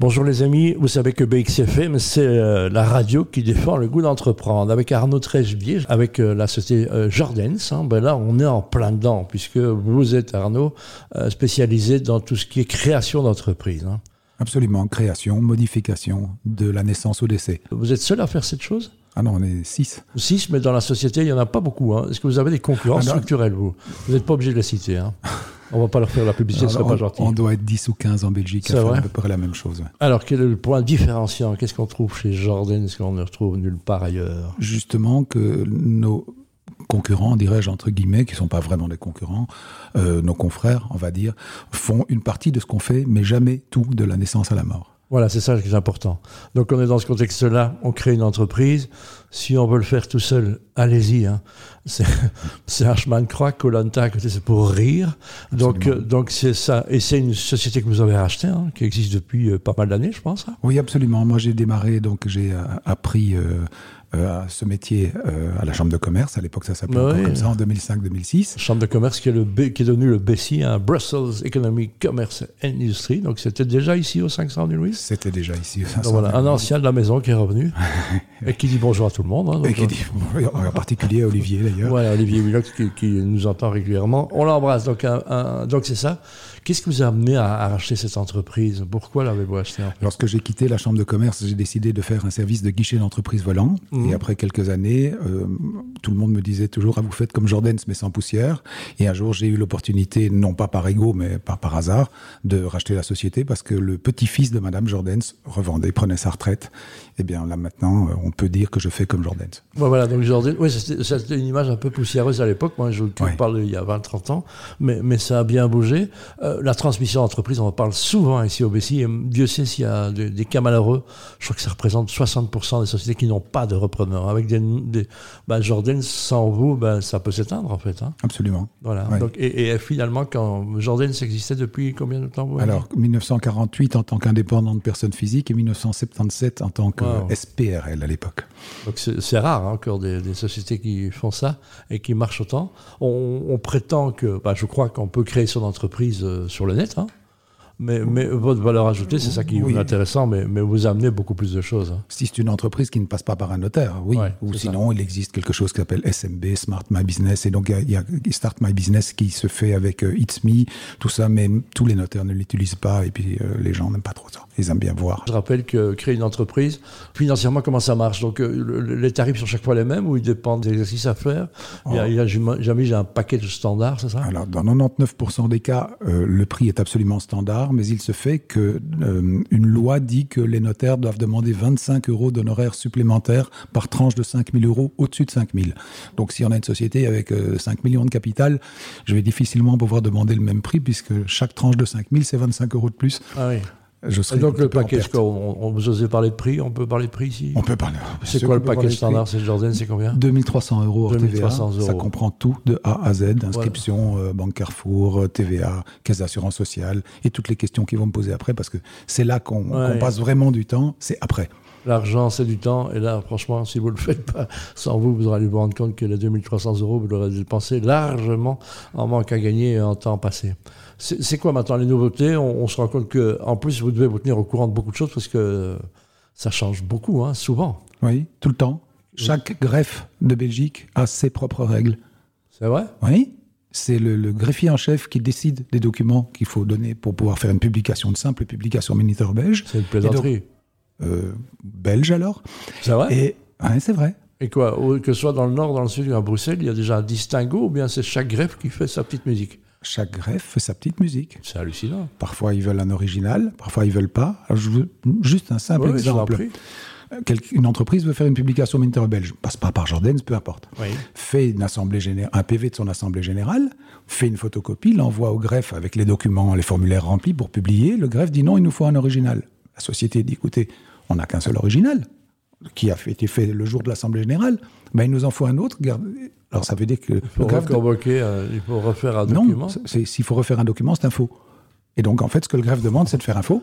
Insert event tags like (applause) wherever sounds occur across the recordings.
Bonjour les amis, vous savez que BXFM, c'est euh, la radio qui défend le goût d'entreprendre. Avec Arnaud Trèchevier, avec euh, la société euh, Jordens, hein, ben là on est en plein dedans, puisque vous êtes Arnaud, spécialisé dans tout ce qui est création d'entreprise. Hein. Absolument, création, modification de la naissance au décès. Vous êtes seul à faire cette chose? Ah non, on est six. Six, mais dans la société, il n'y en a pas beaucoup. Hein. Est-ce que vous avez des concurrents ah structurels, vous? Vous n'êtes pas obligé de les citer. Hein. (laughs) On ne va pas leur faire la publicité, ce serait pas gentil. On doit être 10 ou 15 en Belgique à faire à peu près la même chose. Alors, quel est le point différenciant? Qu'est-ce qu'on trouve chez Jordan, ce qu'on ne retrouve nulle part ailleurs? Justement, que nos concurrents, dirais-je, entre guillemets, qui ne sont pas vraiment des concurrents, euh, nos confrères, on va dire, font une partie de ce qu'on fait, mais jamais tout de la naissance à la mort. Voilà, c'est ça qui est important. Donc on est dans ce contexte-là, on crée une entreprise. Si on veut le faire tout seul, allez-y. Hein. C'est un chemin de croix, Colanta c'est pour rire. Donc euh, donc c'est ça. Et c'est une société que vous avez rachetée, hein, qui existe depuis euh, pas mal d'années, je pense. Hein. Oui, absolument. Moi j'ai démarré, donc j'ai euh, appris euh, ce métier à la Chambre de commerce. À l'époque, ça s'appelait comme ça, en 2005-2006. Chambre de commerce qui est, le qui est devenu le BESI, un Brussels Economic Commerce Industry. Donc, c'était déjà ici au 500 du Louis C'était déjà ici au 500 voilà, Un ancien de la maison qui est revenu (laughs) et qui dit bonjour à tout le monde. Hein, et qui dit, en particulier à Olivier d'ailleurs. Voilà, Olivier Willox qui, nous entend régulièrement. On l'embrasse. Donc, donc c'est ça. Qu'est-ce qui vous a amené à, racheter cette entreprise? Pourquoi l'avez-vous acheté Lorsque j'ai quitté la Chambre de commerce, j'ai décidé de faire un service de guichet d'entreprise volant. Mhm. Et après quelques années, euh, tout le monde me disait toujours ah, vous faites comme Jordans, mais sans poussière. Et un jour, j'ai eu l'opportunité, non pas par ego, mais par, par hasard, de racheter la société parce que le petit-fils de Madame Jordans revendait, prenait sa retraite. Et eh bien là, maintenant, euh, on peut dire que je fais comme Jordans. voilà, donc Jordans, oui, c'était une image un peu poussiéreuse à l'époque. Moi, je vous parle il y a 20-30 ans, mais, mais ça a bien bougé. Euh, la transmission d'entreprise, on en parle souvent ici au et Dieu sait s'il y a des, cas malheureux. Je crois que ça représente 60% des sociétés qui n'ont pas de repreneur. Avec des, des bah, Jordan, sans vous, bah, ça peut s'éteindre en fait. Hein. Absolument. Voilà. Donc, et, finalement, quand Jordan existait depuis combien de temps Alors, 1948 en tant qu'indépendant de personnes physiques et 1977 en tant que SPRL à l'époque. C'est rare hein, encore des, sociétés qui font ça et qui marchent autant. On, prétend que, bah, je crois qu'on peut créer son entreprise euh, sur le net. Hein. Mais, mais, votre valeur ajoutée, c'est ça qui est intéressant, mais, mais, vous amenez beaucoup plus de choses. Hein. Si c'est une entreprise qui ne passe pas par un notaire, oui. Ou sinon, il existe quelque chose qui s'appelle SMB, Smart My Business. Et donc, il y, a Start My Business qui se fait avec euh, It's Me, tout ça, mais tous les notaires ne l'utilisent pas et puis euh, les gens n'aiment pas trop ça. Ils aiment bien voir. Je rappelle que créer une entreprise, financièrement, comment ça marche? Donc, euh, les tarifs sont chaque fois les mêmes ou ils dépendent des exercices à faire? Il, y a, il Jamais j'ai un paquet standard, c'est ça? Alors, dans 99% des cas, le prix est absolument standard mais il se fait que euh, une loi dit que les notaires doivent demander 25 euros d'honoraires supplémentaires par tranche de 5 000 euros au-dessus de 5 000. Donc si on a une société avec 5 euh, millions de capital, je vais difficilement pouvoir demander le même prix puisque chaque tranche de 5 000, c'est 25 euros de plus. Ah oui donc le package, on, on, vous osez parler de prix On peut parler de prix ici? On peut parler. C'est quoi le package standard C'est Jordan, c'est combien? 2300 euros hors TVA. Ça comprend tout de A à Z, inscription, euh, banque Carrefour, euh, TVA, caisse d'assurance sociale et toutes les questions qu'ils vont me poser après parce que c'est là qu'on passe vraiment du temps, c'est après. L'argent, c'est du temps. Et là, franchement, si vous ne le faites pas sans vous, vous allez vous rendre compte que les 2300 euros, vous l'aurez dépensé largement en manque à gagner en temps passé. C'est quoi maintenant les nouveautés? On, se rend compte qu'en plus, vous devez vous tenir au courant de beaucoup de choses parce que ça change beaucoup, hein, souvent. Oui, tout le temps. Chaque greffe de Belgique a ses propres règles. C'est vrai? Oui. C'est le, greffier en chef qui décide des documents qu'il faut donner pour pouvoir faire une publication de simple publication militaire belge. C'est une plaisanterie. Euh, belge alors. C'est vrai? Et c'est vrai. Et quoi Que ce soit dans le nord, dans le sud ou à Bruxelles, il y a déjà un distinguo ou bien c'est chaque greffe qui fait sa petite musique? Chaque greffe fait sa petite musique. C'est hallucinant. Parfois ils veulent un original, parfois ils veulent pas. je veux juste un simple exemple. Une entreprise veut faire une publication militaire belge, passe pas par Jordan, peu importe. Fait une assemblée générale, un PV de son assemblée générale, fait une photocopie, l'envoie au greffe avec les documents, les formulaires remplis pour publier. Le greffe dit non, il nous faut un original. La société dit écoutez, on n'a qu'un seul original qui a été fait le jour de l'assemblée générale. Ben, il nous en faut un autre. Alors ça veut dire que... Il faut, euh, il faut refaire un document Non, s'il faut refaire un document, c'est un faux. Et donc en fait, ce que le greffe demande, c'est de faire un faux.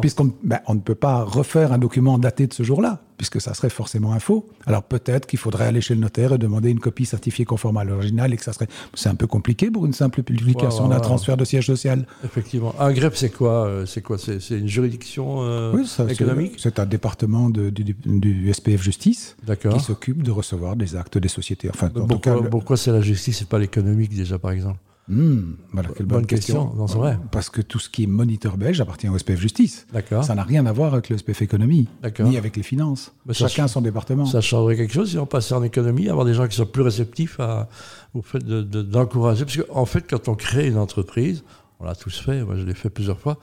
Puisqu'on ben, on ne peut pas refaire un document daté de ce jour-là, puisque ça serait forcément un faux. Alors peut-être qu'il faudrait aller chez le notaire et demander une copie certifiée conforme à l'original et que ça serait. C'est un peu compliqué pour une simple publication d'un transfert de siège social. Effectivement. Un greffe, c'est quoi euh, C'est quoi C'est une juridiction euh, oui, ça, économique? C'est un département de, du, SPF Justice qui s'occupe de recevoir des actes des sociétés. Enfin, pourquoi, pourquoi c'est la justice et pas l'économique déjà, par exemple? Hmm, voilà, quelle bonne, question. vrai. Parce que tout ce qui est moniteur belge appartient au SPF Justice. D'accord. Ça n'a rien à voir avec le SPF Économie, ni avec les finances. Chacun son département. Ça changerait quelque chose si on passait en économie, avoir des gens qui sont plus réceptifs à, au fait d'encourager. Parce qu'en en fait, quand on crée une entreprise, on l'a tous fait, moi je l'ai fait plusieurs fois,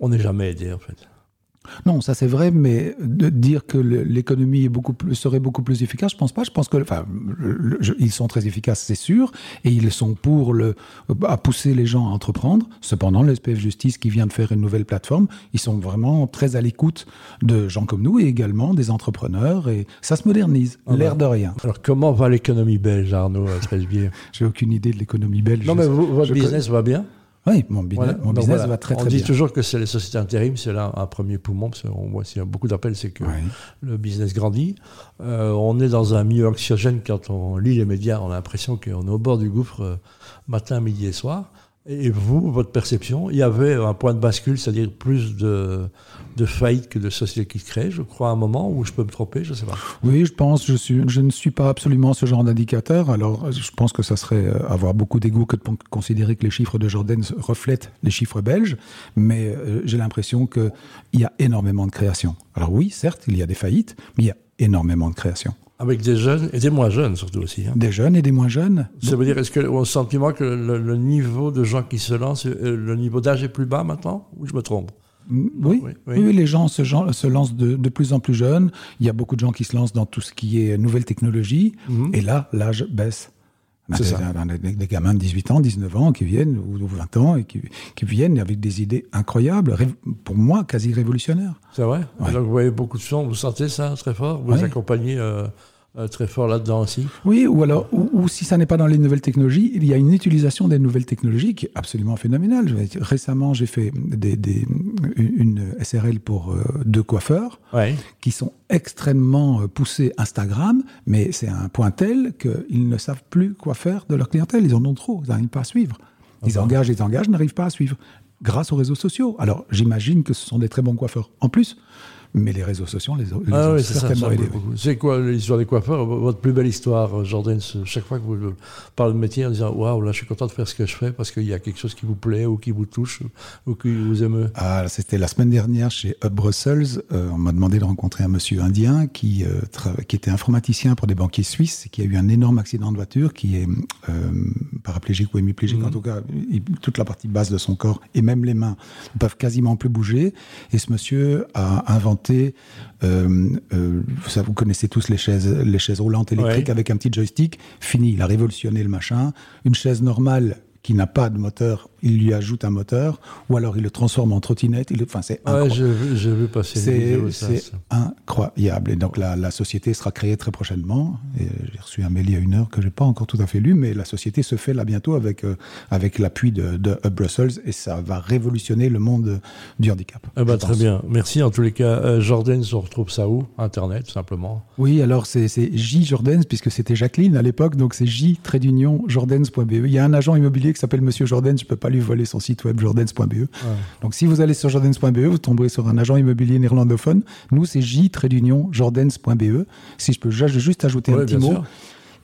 on n'est jamais aidé en fait. Non, ça c'est vrai, mais de dire que l'économie serait beaucoup plus efficace, je pense pas. Je pense que, enfin, ils sont très efficaces, c'est sûr, et ils sont pour le, à pousser les gens à entreprendre. Cependant, le SPF Justice qui vient de faire une nouvelle plateforme, ils sont vraiment très à l'écoute de gens comme nous et également des entrepreneurs, et ça se modernise, ah l'air bah. de rien. Alors, comment va l'économie belge, Arnaud Tresbier (laughs) J'ai aucune idée de l'économie belge. Non, mais votre business va bien? Oui, mon, business, va très, très bien. On dit toujours que c'est les sociétés intérim, c'est là un premier poumon, parce qu'on voit s'il y a beaucoup d'appels, c'est que le business grandit. Euh, on est dans un milieu anxiogène quand on lit les médias, on a l'impression qu'on est au bord du gouffre euh, matin, midi et soir. Et vous, votre perception, il y avait un point de bascule, c'est-à-dire plus de, de faillites que de sociétés qui se créent, je crois, à un moment où je peux me tromper, je ne sais pas. Oui, je pense, je, suis, je ne suis pas absolument ce genre d'indicateur. Alors, je pense que ça serait euh, avoir beaucoup d'ego que de considérer que les chiffres de Jordan reflètent les chiffres belges, mais euh, j'ai l'impression qu'il y a énormément de création. Alors oui, certes, il y a des faillites, mais il y a énormément de création. Avec des jeunes et des moins jeunes surtout aussi. Hein. Des jeunes et des moins jeunes. Ça veut dire, est-ce que le sentiment que le, niveau de gens qui se lancent, euh, le niveau d'âge est plus bas maintenant? Ou je me trompe? Mm, oui, oui, les gens se, se lancent de, de, plus en plus jeunes. Il y a beaucoup de gens qui se lancent dans tout ce qui est nouvelle technologie. Mhm. Et là, l'âge baisse. C'est. Des, des, gamins de 18 ans, 19 ans qui viennent, ou 20 ans, et qui, qui viennent avec des idées incroyables, pour moi, quasi révolutionnaires. C'est vrai? Donc vous voyez beaucoup de gens, vous sentez ça très fort? Vous accompagnez euh, euh, très fort là-dedans aussi Oui, ou alors, ou, si ça n'est pas dans les nouvelles technologies, il y a une utilisation des nouvelles technologies qui est absolument phénoménale. Récemment, j'ai fait des, des, une SRL pour euh, deux coiffeurs qui sont extrêmement euh, poussés Instagram, mais c'est un point tel qu'ils ne savent plus quoi faire de leur clientèle. Ils en ont trop, ils n'arrivent pas à suivre. Ils engagent, ils engagent, n'arrivent pas à suivre grâce aux réseaux sociaux. Alors, j'imagine que ce sont des très bons coiffeurs. En plus, mais les réseaux sociaux les, les ah ont certainement aidés. C'est quoi l'histoire des coiffeurs? Votre plus belle histoire, Jordan, chaque fois que vous parlez de métier en disant Waouh, là je suis content de faire ce que je fais parce qu'il y a quelque chose qui vous plaît ou qui vous touche ou qui vous aime ah, C'était la semaine dernière chez Hub Brussels. Euh, on m'a demandé de rencontrer un monsieur indien qui, euh, qui était informaticien pour des banquiers suisses et qui a eu un énorme accident de voiture, qui est euh, paraplégique ou hémiplégique, en mhm. tout cas, toute la partie basse de son corps et même les mains ne peuvent quasiment plus bouger. Et ce monsieur a inventé euh, euh, ça, vous connaissez tous les chaises, les chaises roulantes électriques avec un petit joystick. Fini, il a révolutionné le machin. Une chaise normale qui n'a pas de moteur, il lui ajoute un moteur, ou alors il le transforme en trottinette. Enfin, c'est ouais, j'ai vu, passer C'est incroyable. Et donc la, la, société sera créée très prochainement. J'ai reçu un mail il y a une heure que j'ai pas encore tout à fait lu, mais la société se fait là bientôt avec, euh, avec l'appui de, de Brussels et ça va révolutionner le monde du handicap. Eh ben, très bien. Merci en tous les cas. Euh, Jordan, on retrouve ça où? Internet, simplement Oui, alors c'est J Jordans, puisque c'était Jacqueline à l'époque, donc c'est J Jordans.be. Il y a un agent immobilier qui s'appelle Monsieur Jordan, je peux pas lui voler son site web jordans.be. Donc si vous allez sur jordans.be, vous tomberez sur un agent immobilier néerlandophone. Nous, c'est j-jordans.be. Si je peux juste ajouter un petit mot.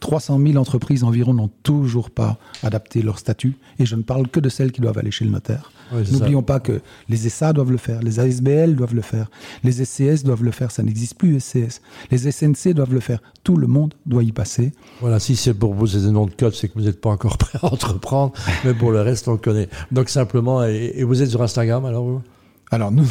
300 000 entreprises environ n'ont toujours pas adapté leur statut, et je ne parle que de celles qui doivent aller chez le notaire. N'oublions pas que les SA doivent le faire, les ASBL doivent le faire, les SCS doivent le faire, ça n'existe plus SCS. Les SNC doivent le faire, tout le monde doit y passer. Voilà, si c'est pour vous des noms de code, c'est que vous n'êtes pas encore (laughs) prêt à entreprendre, mais pour le reste, on le connaît. Donc simplement, et, vous êtes sur Instagram alors vous? Alors, nous,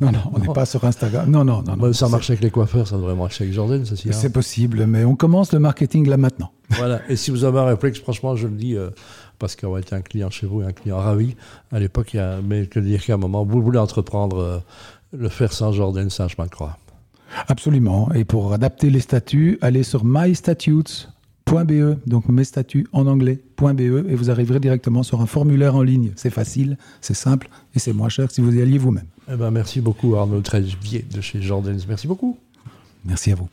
non, non, on n'est pas sur Instagram. Non, non, non. ça marche avec les coiffeurs, ça devrait marcher avec Jordan, ça C'est possible, mais on commence le marketing là maintenant. (laughs) Voilà. Et si vous avez un réflexe, franchement, je le dis, euh, parce qu'on été un client chez vous et un client ravi à l'époque, il y a, mais que dire qu'à un moment, vous voulez entreprendre, euh, le faire sans Jordan, un chemin de croix. Absolument. Et pour adapter les statuts, allez sur mystatutes.be, donc mes statuts en anglais. Et vous arriverez directement sur un formulaire en ligne. C'est facile, c'est simple et c'est moins cher si vous y alliez vous-même. Eh ben, merci beaucoup Arnaud Trevier de chez Jordans. Merci beaucoup. Merci à vous.